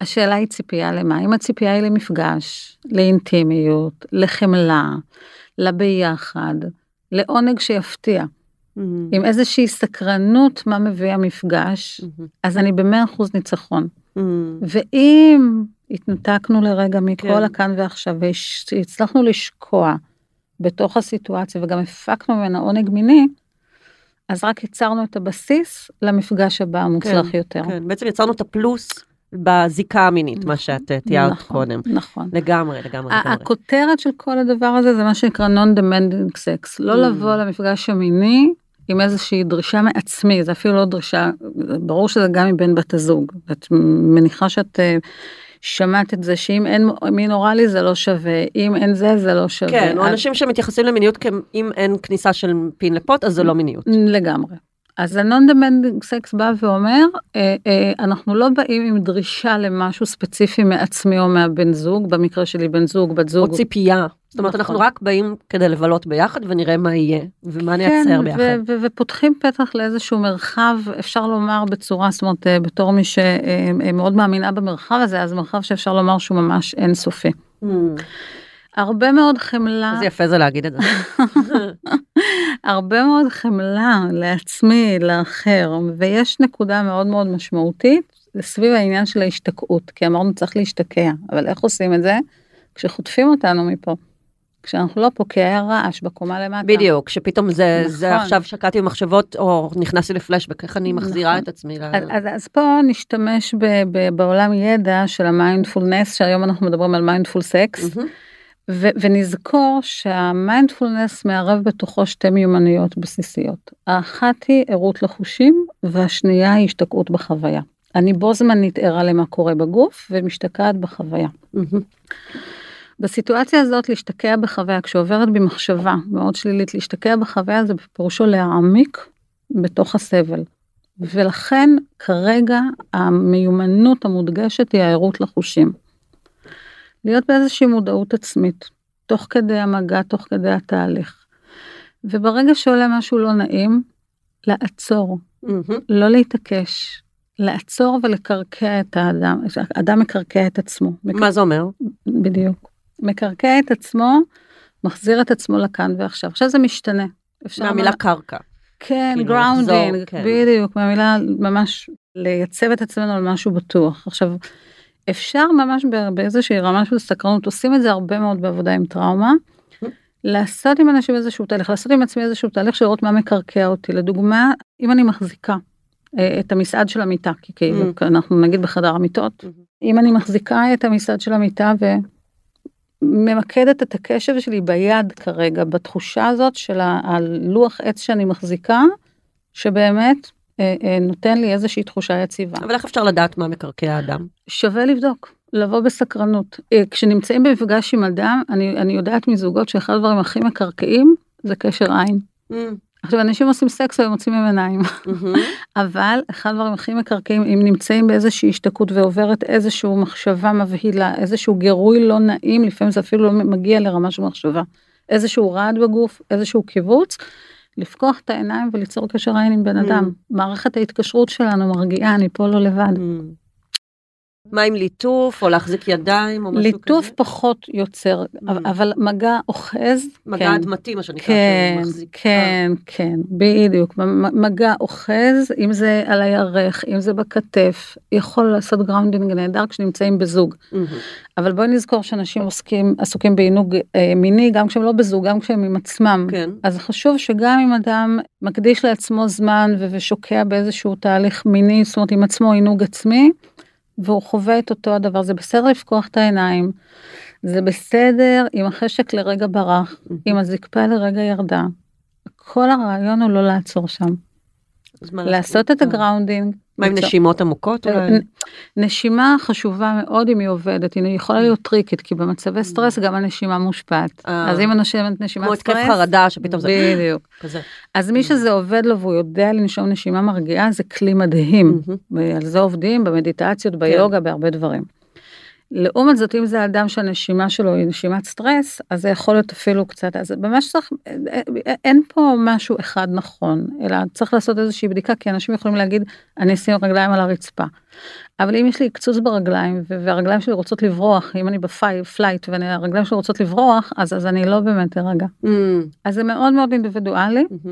השאלה היא ציפייה למה? אם הציפייה היא למפגש, לאינטימיות, לחמלה, לביחד, לעונג שיפתיע, מהמם. עם איזושהי סקרנות מה מביא המפגש, מהמם. אז אני במאה אחוז ניצחון. מהמם. ואם התנתקנו לרגע מכל כן. הכאן ועכשיו והצלחנו לשקוע בתוך הסיטואציה וגם הפקנו ממנה עונג מיני, אז רק יצרנו את הבסיס למפגש הבא המוצלח יותר. כן, בעצם יצרנו את הפלוס בזיקה המינית, מה שאת אה, תיארת נכון, קודם. נכון. לגמרי, לגמרי, ה- לגמרי. הכותרת של כל הדבר הזה זה מה שנקרא non-demanding sex, לא Mm. לבוא למפגש המיני עם איזושהי דרישה מעצמי, זה אפילו לא דרישה, ברור שזה גם מבן בת הזוג. את מניחה שאת אה, שמעת את זה שאם אין מין אוראלי זה לא שווה, אם אין זה זה לא שווה. כן, או אנשים שמתייחסים למיניות כאם אין כניסה של פין לפוט, אז זה לא מיניות. לגמרי. אז ה-non-demanding sex בא ואומר, אה, אה, אנחנו לא באים עם דרישה למשהו ספציפי מעצמי או מהבן זוג, במקרה שלי בן זוג, בת או זוג. ציפייה. זאת אומרת, נכון. אנחנו רק באים כדי לבלות ביחד ונראה מה יהיה, ומה כן, נייצר ביחד. ו- ופותחים פתח לאיזשהו מרחב, אפשר לומר בצורה, זאת אומרת, אה, בתור מי שמאוד מאמינה במרחב הזה, אז מרחב שאפשר לומר שהוא ממש אינסופי. Hmm, הרבה מאוד חמלה, איזה יפה זה להגיד את זה. הרבה מאוד חמלה לעצמי, לאחר, ויש נקודה מאוד מאוד משמעותית סביב העניין של ההשתקעות, כי אמרנו צריך להשתקע, אבל איך עושים את זה? כשחוטפים אותנו מפה. כשאנחנו לא פה, כי היה רעש בקומה למטה. בדיוק, שפתאום זה, זה נכון. עכשיו שקעתי במחשבות, או נכנסתי לפלשבק, איך אני מחזירה נכון. את עצמי. ל- אז, אז, אז פה נשתמש ב, ב, בעולם ידע של המיינדפולנס, שהיום אנחנו מדברים על mindful sex, מהמם. ו- ונזכור שהמיינדפולנס מערב בתוכו שתי מיומנויות בסיסיות. האחת היא ערות לחושים, והשנייה היא השתקעות בחוויה. אני בו זמנית ערה למה קורה בגוף, ומשתקעת בחוויה. בסיטואציה הזאת להשתקע בחוויה, כשעוברת בי מחשבה מאוד שלילית, להשתקע בחוויה זה פירושו להעמיק בתוך הסבל. ולכן כרגע המיומנות המודגשת היא הערות לחושים. להיות באיזושהי מודעות עצמית, תוך כדי המגע, תוך כדי התהליך. וברגע שעולה משהו לא נעים, לעצור, מהמם. לא להתעקש, לעצור ולקרקע את האדם, האדם מקרקע את עצמו. מה זה אומר? בדיוק. מקרקע את עצמו, מחזיר את עצמו לכאן ועכשיו. עכשיו זה משתנה. מהמילה לומר- קרקע. כן, כאילו, grounding, לחזור, כן. בדיוק, מהמילה ממש לייצב את עצמנו על משהו בטוח. עכשיו, אפשר ממש באיזושהי רמה של סקרנות, עושים את זה הרבה מאוד בעבודה עם טראומה, לעשות עם אנשים איזשהו תהליך, לעשות עם עצמי איזשהו תהליך של לראות מה מקרקע אותי. לדוגמה, אם אני מחזיקה אה, את המסעד של המיטה, כי כאילו Mm. אנחנו נגיד בחדר המיטות, Mhm. אם אני מחזיקה את המסעד של המיטה וממקדת את הקשב שלי ביד כרגע, בתחושה הזאת של הלוח עץ שאני מחזיקה, שבאמת נותן לי איזושהי תחושה יציבה. אבל איך אפשר לדעת מה מקרקע האדם? שווה לבדוק, לבוא בסקרנות. אה, כשנמצאים במפגש עם אדם, אני, אני יודעת מזוגות שאחד הדברים הכי מקרקעים זה קשר עין. מהמם. עכשיו, אנשים עושים סקס והם מוצאים מהם עיניים. מהמם. אבל אחד הדברים הכי מקרקעים, אם נמצאים באיזושהי השתקעות ועוברת איזושהי מחשבה מבהילה, איזשהו גירוי לא נעים, לפעמים זה אפילו לא מגיע לרמה של מחשבה. איזשהו רעד בגוף, איזשהו קיבוץ, לפקוח את העיניים וליצור קשר עין עם בן Mm. אדם. מערכת ההתקשרות שלנו מרגיעה, אני פה לא לבד. מה עם ליטוף, או להחזיק ידיים, או משהו כזה? ליטוף פחות יוצר, אבל- אבל מגע אוחז, מגע כן. אדמתי, מה שנקרא. כן, שמחזיק- כן, כן, בדיוק. מגע אוחז, אם זה על הירך, אם זה בכתף, יכול לעשות grounding נהדר כשנמצאים בזוג. מהמם. אבל בואי נזכור שאנשים עוסקים, עסוקים בעינוג אה, מיני, גם כשהם לא בזוג, גם כשהם עם עצמם. כן. אז חשוב שגם אם אדם מקדיש לעצמו זמן ושוקע באיזשהו תהליך מיני, זאת אומרת עם עצמו עינוג עצמי, והוא חווה את אותו הדבר, זה בסדר לפקוח את העיניים, זה בסדר אם החשק לרגע ברח, אם הזקפה לרגע ירדה. כל הרעיון הוא לא לעצור שם, לעשות את אה. ה grounding. מה עם נשימות עמוקות? נ- נשימה חשובה מאוד אם היא עובדת, היא יכולה להיות טריקית, כי במצבי סטרס גם הנשימה מושפעת. אה. אז אם הנושמת נשימת כמו סטרס, התקף חרדה שפתאום זה בדיוק. אז מי שזה עובד לו והוא יודע לנשום נשימה מרגיעה זה כלי מדהים. מהמם. על זה עובדים במדיטציות, ביוגה, בהרבה דברים. לעומת זאת, אם זה אדם שהנשימה שלו היא נשימת סטרס, אז זה יכול להיות אפילו קצת, אז ממש צריך, אין פה משהו אחד נכון, אלא צריך לעשות איזושהי בדיקה, כי אנשים יכולים להגיד, אני אשים רגליים על הרצפה. אבל אם יש לי קצוץ ברגליים, והרגליים שלי רוצות לברוח, אם אני בפלייט והרגליים שלי רוצות לברוח, אז, אז אני לא באמת ארגע. Mm. אז זה מאוד מאוד אינדיבידואלי. Mm-hmm.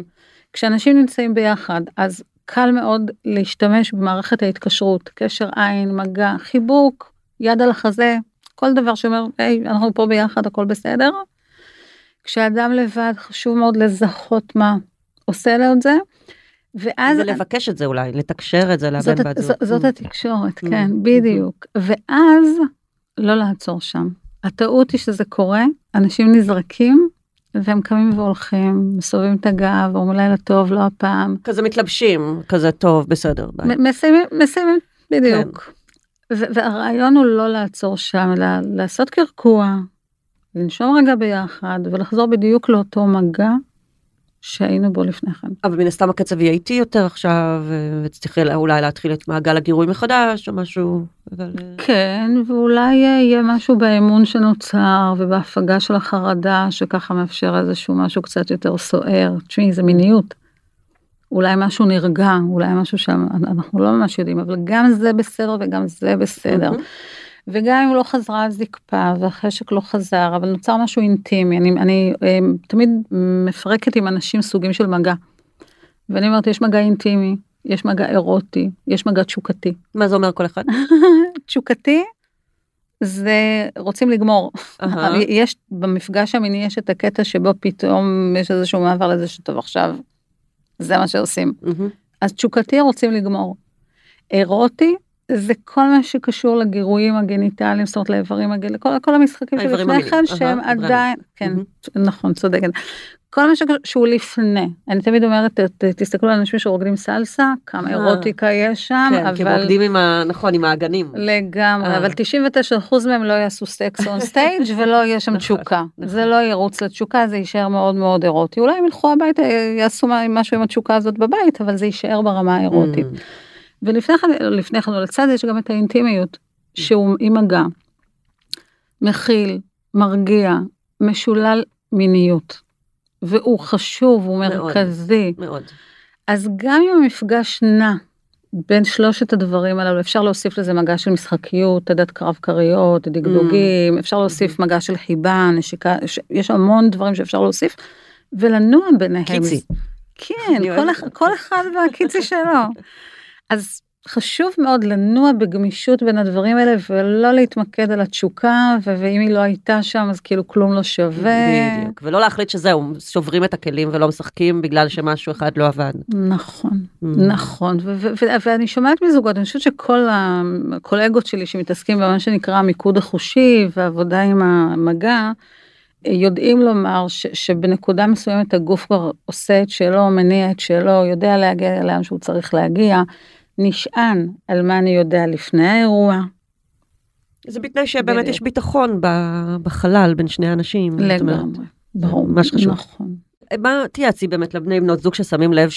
כשאנשים נמצאים ביחד, אז קל מאוד להשתמש במערכת ההתקשרות, קשר עין, מגע, חיבוק, יד על החזה, כל דבר שאומר, היי, אנחנו פה ביחד, הכל בסדר. כשאדם לבד, חשוב מאוד לזהות מה עושה לו את זה. ואז... ולבקש את זה אולי, לתקשר את זה לבן בת זוג. זאת התקשורת, mm. כן, בדיוק. ואז לא לעצור שם. הטעות היא שזה קורה, אנשים נזרקים, והם קמים והולכים, מסובבים את הגב, אומרים לילה טוב, לא הפעם. כזה מתלבשים, כזה טוב, בסדר. מסיימים, מסיימים, בדיוק. כן. והרעיון הוא לא לעצור שם, אלא לעשות קרקוע, לנשום רגע ביחד ולחזור בדיוק לאותו מגע שהיינו בו לפני כן. אבל מן הסתם הקצב יהיה איטי יותר עכשיו, וצריכי אולי להתחיל את מעגל הגירוי מחדש או משהו. אבל... כן, ואולי יהיה משהו באמון שנוצר ובהפגה של החרדה שככה מאפשר איזשהו משהו קצת יותר סוער. תשמעי, זה מיניות. אולי משהו נרגע, אולי משהו שאנחנו לא ממש יודעים, אבל גם זה בסדר וגם זה בסדר. Mm-hmm. וגם אם לא חזרה הזקפה והחשק לא חזר, אבל נוצר משהו אינטימי, אני, אני אה, תמיד מפרקת עם אנשים סוגים של מגע. ואני אומרת, יש מגע אינטימי, יש מגע אירוטי, יש מגע תשוקתי. מה זה אומר כל אחד? תשוקתי זה רוצים לגמור. Uh-huh. יש במפגש המיני יש את הקטע שבו פתאום יש איזשהו מעבר לזה שטוב עכשיו זה מה שעושים. Mm-hmm. אז תשוקתי רוצים לגמור. אירוטי זה כל מה שקשור לגירויים הגניטליים, זאת אומרת לאיברים הגניטליים, כל, כל המשחקים שלפני כן שהם עדיין, כן. נכון, צודקת. כל מה שהוא לפני. אני תמיד אומרת, תסתכלו על אנשים שרוקדים סלסה, כמה אירוטיקה יש שם, כן, אבל... כן, כי רוקדים עם ה... נכון, עם האגנים. לגמרי, אבל 99% מהם לא יעשו סקס on stage ולא יהיה שם נכון, תשוקה. נכון. זה לא ירוץ לתשוקה, זה יישאר מאוד מאוד אירוטי. אולי הם ילכו הביתה, יעשו משהו עם התשוקה הזאת בבית, אבל זה יישאר ברמה האירוטית. ולפני כן, לפני כן, לצד יש גם את האינטימיות, שהוא עם מגע, מכיל, מרגיע, משולל מיניות. והוא חשוב, הוא מרכזי. מאוד. מאוד. אז גם אם המפגש נע בין שלושת הדברים הללו, אפשר להוסיף לזה מגע של משחקיות, עדת קרב כריות, דגדוגים, mm. אפשר להוסיף mm-hmm. מגע של חיבה, נשיקה, יש המון דברים שאפשר להוסיף, ולנוע ביניהם. קיצי. כן, כל, כל אחד והקיצי שלו. אז חשוב מאוד לנוע בגמישות בין הדברים האלה ולא להתמקד על התשוקה ואם היא לא הייתה שם אז כאילו כלום לא שווה. בדיוק ולא להחליט שזהו שוברים את הכלים ולא משחקים בגלל שמשהו אחד לא עבד. נכון mm. נכון ואני שומעת מזוגות אני חושבת שכל הקולגות שלי שמתעסקים במה שנקרא המיקוד החושי ועבודה עם המגע. יודעים לומר ש, שבנקודה מסוימת הגוף כבר עושה את שלו, מניע את שלו, יודע להגיע לאן שהוא צריך להגיע. נשען על מה אני יודע לפני האירוע. זה בתנאי שבאמת יש ביטחון בחלל בין שני אנשים. לגמרי, ברור, מה שחשוב. נכון. מה תייעצי באמת לבני בנות זוג ששמים לב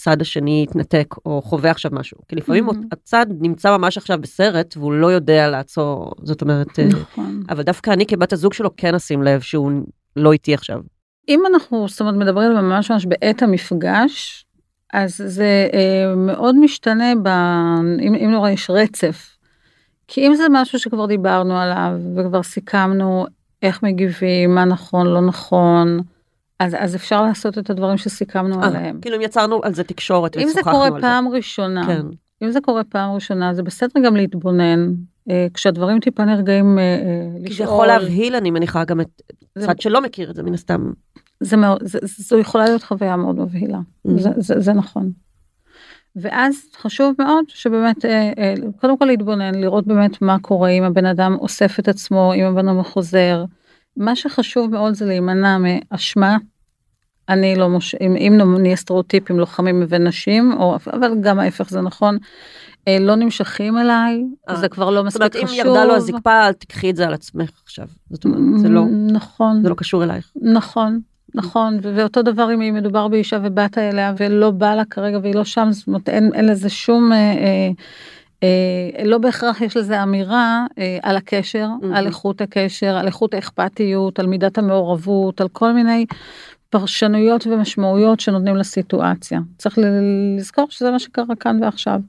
שהצד השני יתנתק או חווה עכשיו משהו כי לפעמים mm-hmm. הצד נמצא ממש עכשיו בסרט והוא לא יודע לעצור זאת אומרת אה, נכון. אבל דווקא אני כבת הזוג שלו כן אשים לב שהוא לא איתי עכשיו. אם אנחנו זאת אומרת מדברים ממש ממש בעת המפגש אז זה אה, מאוד משתנה ב... אם, אם נורא יש רצף. כי אם זה משהו שכבר דיברנו עליו וכבר סיכמנו איך מגיבים, מה נכון, לא נכון, אז, אז אפשר לעשות את הדברים שסיכמנו 아, אה, עליהם. כאילו אם יצרנו על זה תקשורת ושוחחנו על זה. אם זה קורה פעם זה. ראשונה, כן. אם זה קורה פעם ראשונה, זה בסדר גם להתבונן, אה, כשהדברים טיפה נרגעים אה, לשאול. כי זה יכול להבהיל, אני מניחה, גם את זה... צד שלא מכיר את זה, מן הסתם. זה מאוד, זה, זו יכולה להיות חוויה מאוד מבהילה, mm. זה, זה, זה נכון. ואז חשוב מאוד שבאמת אה, אה, קודם כל להתבונן לראות באמת מה קורה אם הבן אדם אוסף את עצמו אם הבן אדם חוזר. מה שחשוב מאוד זה להימנע מאשמה. אני לא מוש... אם, אם נהיה סטריאוטיפים לוחמים ונשים או אבל גם ההפך זה נכון. אה, לא נמשכים אליי זה כבר לא מספיק חשוב. זאת אומרת אם ירדה לו הזקפה אל תקחי את זה על עצמך עכשיו. זאת אומרת זה לא נכון זה לא קשור אלייך. נכון נכון, ואותו דבר אם מדובר באישה ובאת אליה ולא בא לה כרגע והיא לא שם, זאת אומרת אין, אין לזה שום אה, אה, אה, לא בהכרח יש לזה אמירה אה, על הקשר, מהמם. על איכות הקשר, על איכות האכפתיות, על מידת המעורבות, על כל מיני פרשנויות ומשמעויות שנותנים לסיטואציה. צריך לזכור שזה מה שקרה כאן ועכשיו.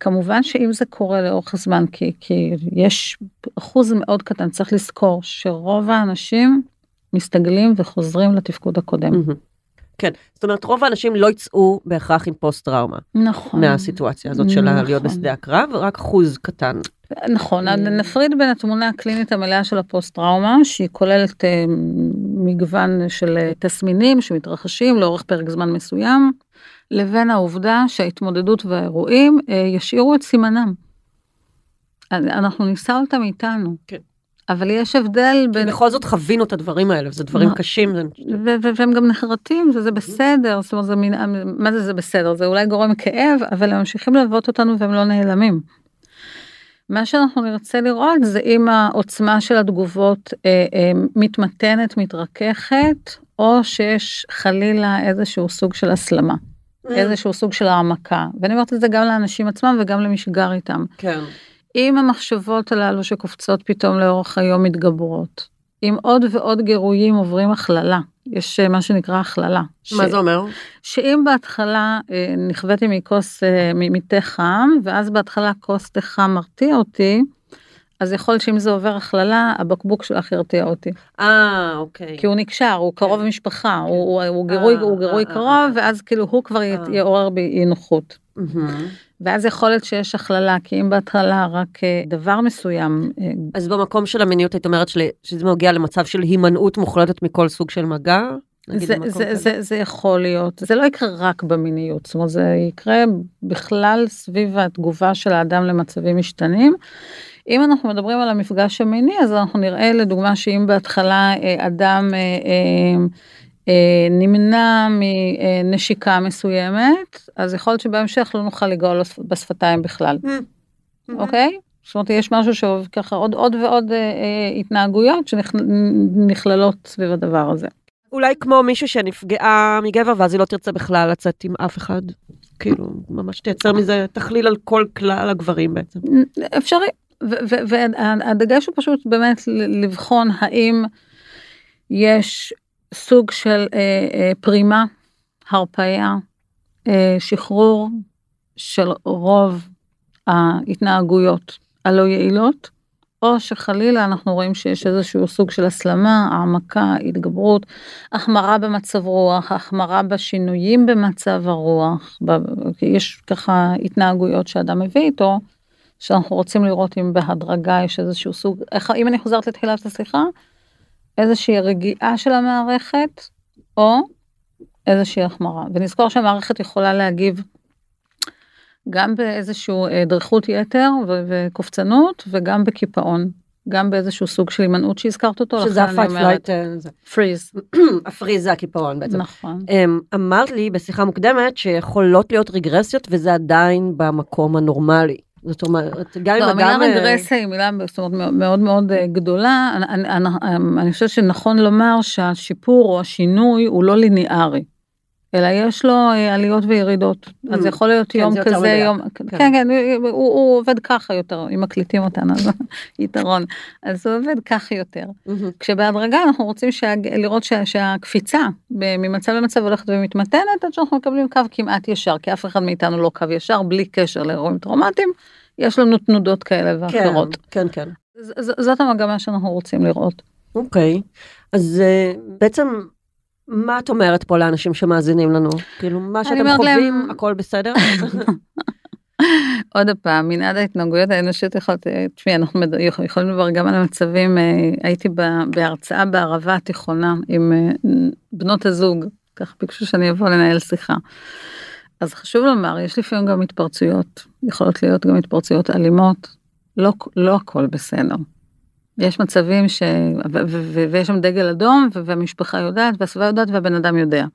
כמובן שאם זה קורה לאורך הזמן, כי, כי יש אחוז מאוד קטן, צריך לזכור שרוב האנשים מסתגלים וחוזרים לתפקוד הקודם. מהמם. כן, זאת אומרת רוב האנשים לא יצאו בהכרח עם פוסט טראומה נכון. מהסיטואציה הזאת של להיות נכון. בשדה הקרב, רק אחוז קטן. נכון, אה. נפריד בין התמונה הקלינית המלאה של הפוסט טראומה שהיא כוללת אה, מגוון של אה, תסמינים שמתרחשים לאורך פרק זמן מסוים, לבין העובדה שההתמודדות והאירועים אה, ישאירו את סימנם. אנחנו נישא אותם איתנו. כן. אבל יש הבדל בין... בכל זאת חווינו את הדברים האלה, וזה דברים קשים. זה- והם גם נחרטים וזה בסדר, זאת אומרת, זה מה זה זה בסדר? זה אולי גורם כאב, אבל הם ממשיכים ללוות אותנו והם לא נעלמים. מה שאנחנו נרצה לראות זה אם העוצמה של התגובות אה, אה, מתמתנת, מתרככת, או שיש חלילה איזשהו סוג של הסלמה, איזשהו סוג של העמקה. ואני אומרת את זה גם לאנשים עצמם וגם למי שגר איתם. כן. אם המחשבות הללו שקופצות פתאום לאורך היום מתגברות, אם עוד ועוד גירויים עוברים הכללה, יש אה, מה שנקרא הכללה. מה זה אומר? שאם בהתחלה אה, נכוויתי מכוס, אה, מתה חם, ואז בהתחלה כוס תה חם מרתיע אותי, אז יכול שאם זה עובר הכללה, הבקבוק שלך ירתיע אותי. אה, אוקיי. כי הוא נקשר, הוא קרוב כן. משפחה, הוא, הוא, הוא גירוי, הוא גירוי קרוב, ואז כאילו הוא כבר. יעורר בי אי נוחות. ואז יכול להיות שיש הכללה, כי אם בהתחלה רק אה, דבר מסוים אה, אז במקום של המיניות היית אומרת שלי- שזה מגיע למצב של הימנעות מוחלטת מכל סוג של מגע? זה, זה. זה, זה יכול להיות, זה לא יקרה רק במיניות, זאת אומרת זה יקרה בכלל סביב התגובה של האדם למצבים משתנים. אם אנחנו מדברים על המפגש המיני אז אנחנו נראה לדוגמה שאם בהתחלה אה, אדם נמנע מנשיקה מסוימת, אז יכול להיות שבהמשך לא נוכל לגאול בשפתיים בכלל, אוקיי? זאת אומרת יש משהו שככה עוד עוד ועוד אה, אה, התנהגויות שנכללות סביב הדבר הזה. אולי כמו מישהו שנפגעה מגבר ואז היא לא תרצה בכלל לצאת עם אף אחד. כאילו, ממש תייצר מזה תכליל על כל כלל הגברים בעצם. אפשרי. והדגש הוא פשוט באמת לבחון האם יש סוג של אה, אה, פרימה, הרפאיה, אה, שחרור של רוב ההתנהגויות הלא יעילות, או שחלילה אנחנו רואים שיש איזשהו סוג של הסלמה, העמקה, התגברות, החמרה במצב רוח, החמרה בשינויים במצב הרוח, ב- יש ככה התנהגויות שאדם מביא איתו, שאנחנו רוצים לראות אם בהדרגה יש איזשהו סוג, איך, אם אני חוזרת לתחילת השיחה, איזושהי רגיעה של המערכת, או איזושהי החמרה. ונזכור שהמערכת יכולה להגיב גם באיזשהו אה, דריכות יתר ו- וקופצנות, וגם בקיפאון. גם באיזשהו סוג של הימנעות שהזכרת אותו, שזה אומרת, flight, פריז. הפריז זה הקיפאון בעצם. נכון. אמ, אמרת לי בשיחה מוקדמת שיכולות להיות רגרסיות וזה עדיין במקום הנורמלי. זאת אומרת, גם אם לא, המילה אדם... אה, רגרסיה היא מילה זאת אומרת, מאוד מאוד אה, גדולה. אני, אני, אני חושבת שנכון לומר שהשיפור או השינוי הוא לא ליניארי. אלא יש לו אה, עליות וירידות. אז Mm. יכול להיות כן, יום כזה, מדויק. יום... כן. כן, כן, הוא, הוא עובד ככה יותר, אם מקליטים אותנו, אז יתרון. אז הוא עובד ככה יותר. מהמם. כשבהדרגה אנחנו רוצים שה, לראות שה, שהקפיצה ממצב למצב הולכת ומתמתנת עד שאנחנו מקבלים קו כמעט ישר, כי אף אחד מאיתנו לא קו ישר, בלי קשר לאירועים טראומטיים, יש לנו תנודות כאלה כן, ואחרות. כן, כן. ז- ז- זאת המגמה שאנחנו רוצים לראות. אוקיי. אז אה, בעצם, מה את אומרת פה לאנשים שמאזינים לנו? כאילו, מה שאתם חווים, להם- הכל בסדר? עוד פעם, מנעד ההתנהגויות האנושיות יכולת, תשמעי, אנחנו מד- יכול- יכולים לדבר גם על המצבים, אה, הייתי בהרצאה בערבה התיכונה עם אה, בנות הזוג, כך ביקשו שאני אבוא לנהל שיחה. אז חשוב לומר, יש לפעמים גם התפרצויות, יכולות להיות גם התפרצויות אלימות, לא, לא הכל בסדר. יש מצבים ש... ויש שם דגל אדום, והמשפחה יודעת, והסביבה יודעת, והבן אדם יודע.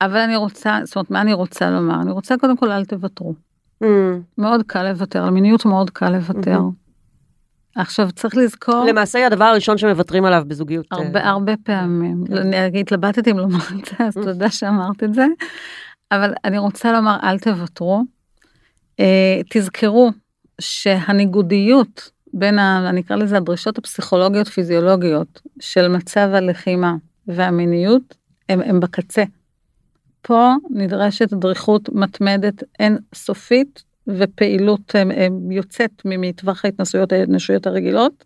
אבל אני רוצה, זאת אומרת, מה אני רוצה לומר? אני רוצה קודם כל אל תוותרו. אמ, מאוד קל לוותר, על מיניות מאוד קל לוותר. מהמם. עכשיו צריך לזכור, למעשה הדבר הראשון שמוותרים עליו בזוגיות. אה, הרבה הרבה פעמים, כן. אני התלבטתי אם לומר את זה, אז תודה שאמרת את זה, אבל אני רוצה לומר אל תוותרו, אה, תזכרו שהניגודיות בין, ה, אני אקרא לזה הדרישות הפסיכולוגיות פיזיולוגיות של מצב הלחימה והמיניות הם, הם בקצה. פה נדרשת דריכות מתמדת אין סופית ופעילות הם, הם יוצאת מטווח ההתנסויות האנושיות הרגילות.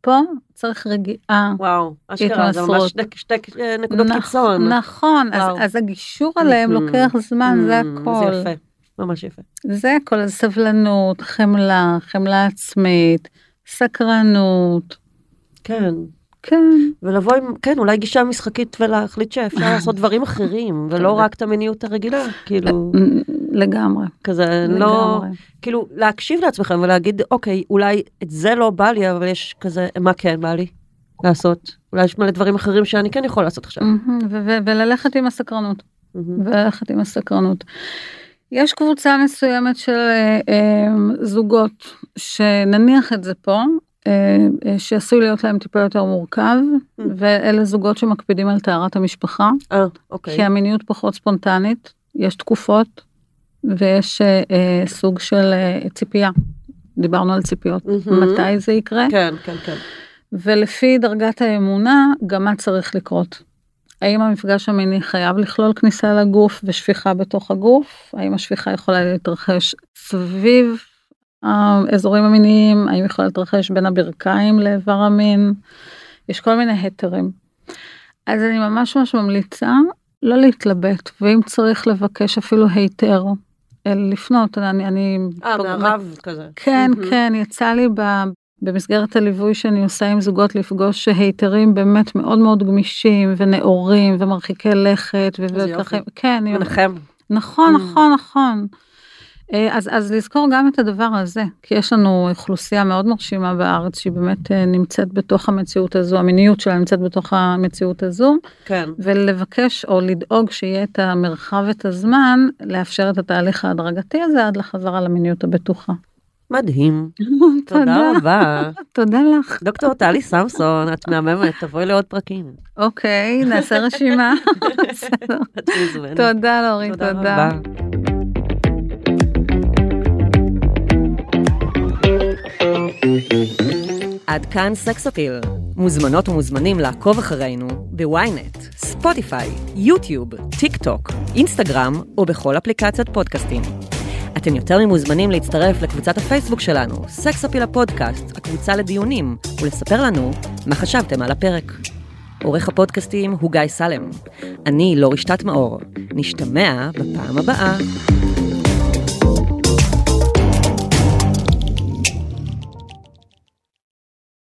פה צריך רגיעה, וואו, אשכרה, זה ממש. שתי, שתי נקודות נכ- קיצון. נכון, אז, וואו. אז הגישור עליהם Mhm. לוקח זמן, זה Mm, הכל. זה יפה, ממש יפה. זה הכל, סבלנות, חמלה, חמלה עצמית, סקרנות, כן, כן. ולבוא עם, כן, אולי גישה משחקית ולהחליט שאפשר לעשות דברים אחרים, ולא רק את המיניות הרגילה, כאילו, לגמרי, כזה, לא, לגמרי. כאילו, להקשיב לעצמכם ולהגיד, אוקיי, אולי את זה לא בא לי, אבל יש כזה, מה כן בא לי לעשות? אולי יש מלא דברים אחרים שאני כן יכול לעשות עכשיו. וללכת עם הסקרנות. וללכת עם הסקרנות. יש קבוצה מסוימת של אה, אה, זוגות שנניח את זה פה, אה, שעשוי להיות להם טיפה יותר מורכב, Mm. ואלה זוגות שמקפידים על טהרת המשפחה, אה, אוקיי. כי המיניות פחות ספונטנית, יש תקופות, ויש אה, סוג של אה, ציפייה. דיברנו על ציפיות, מהמם. מתי זה יקרה, כן, כן, כן. ולפי דרגת האמונה, גם מה צריך לקרות. האם המפגש המיני חייב לכלול כניסה לגוף ושפיכה בתוך הגוף? האם השפיכה יכולה להתרחש סביב האזורים המיניים? האם יכולה להתרחש בין הברכיים לאיבר המין? יש כל מיני היתרים. אז אני ממש ממש ממליצה לא להתלבט, ואם צריך לבקש אפילו היתר, אה, לפנות, אני... אני אה, מהרב כזה. כן, מהמם. כן, יצא לי ב... במסגרת הליווי שאני עושה עם זוגות לפגוש היתרים באמת מאוד מאוד גמישים ונאורים ומרחיקי לכת וככה. כן, מנחם. נכון, Mm. נכון, נכון. אה, אז, אז לזכור גם את הדבר הזה, כי יש לנו אוכלוסייה מאוד מרשימה בארץ שהיא באמת אה, נמצאת בתוך המציאות הזו, המיניות שלה נמצאת בתוך המציאות הזו, כן. ולבקש או לדאוג שיהיה את המרחב ואת הזמן לאפשר את התהליך ההדרגתי הזה עד לחזרה למיניות הבטוחה. מדהים. תודה רבה. תודה לך. דוקטור טלי סמסון, את מהממת, תבואי לעוד פרקים. אוקיי, נעשה רשימה. תודה לאורית, תודה. עד כאן Sex Appeal. מוזמנות ומוזמנים לעקוב אחרינו ב ynet, ספוטיפיי, יוטיוב, טיק טוק, אינסטגרם או בכל אפליקציית פודקאסטים. אתם יותר ממוזמנים להצטרף לקבוצת הפייסבוק שלנו, סקס אפיל הפודקאסט, הקבוצה לדיונים, ולספר לנו מה חשבתם על הפרק. עורך הפודקאסטים הוא גיא סלם. אני לא רשתת מאור. נשתמע בפעם הבאה.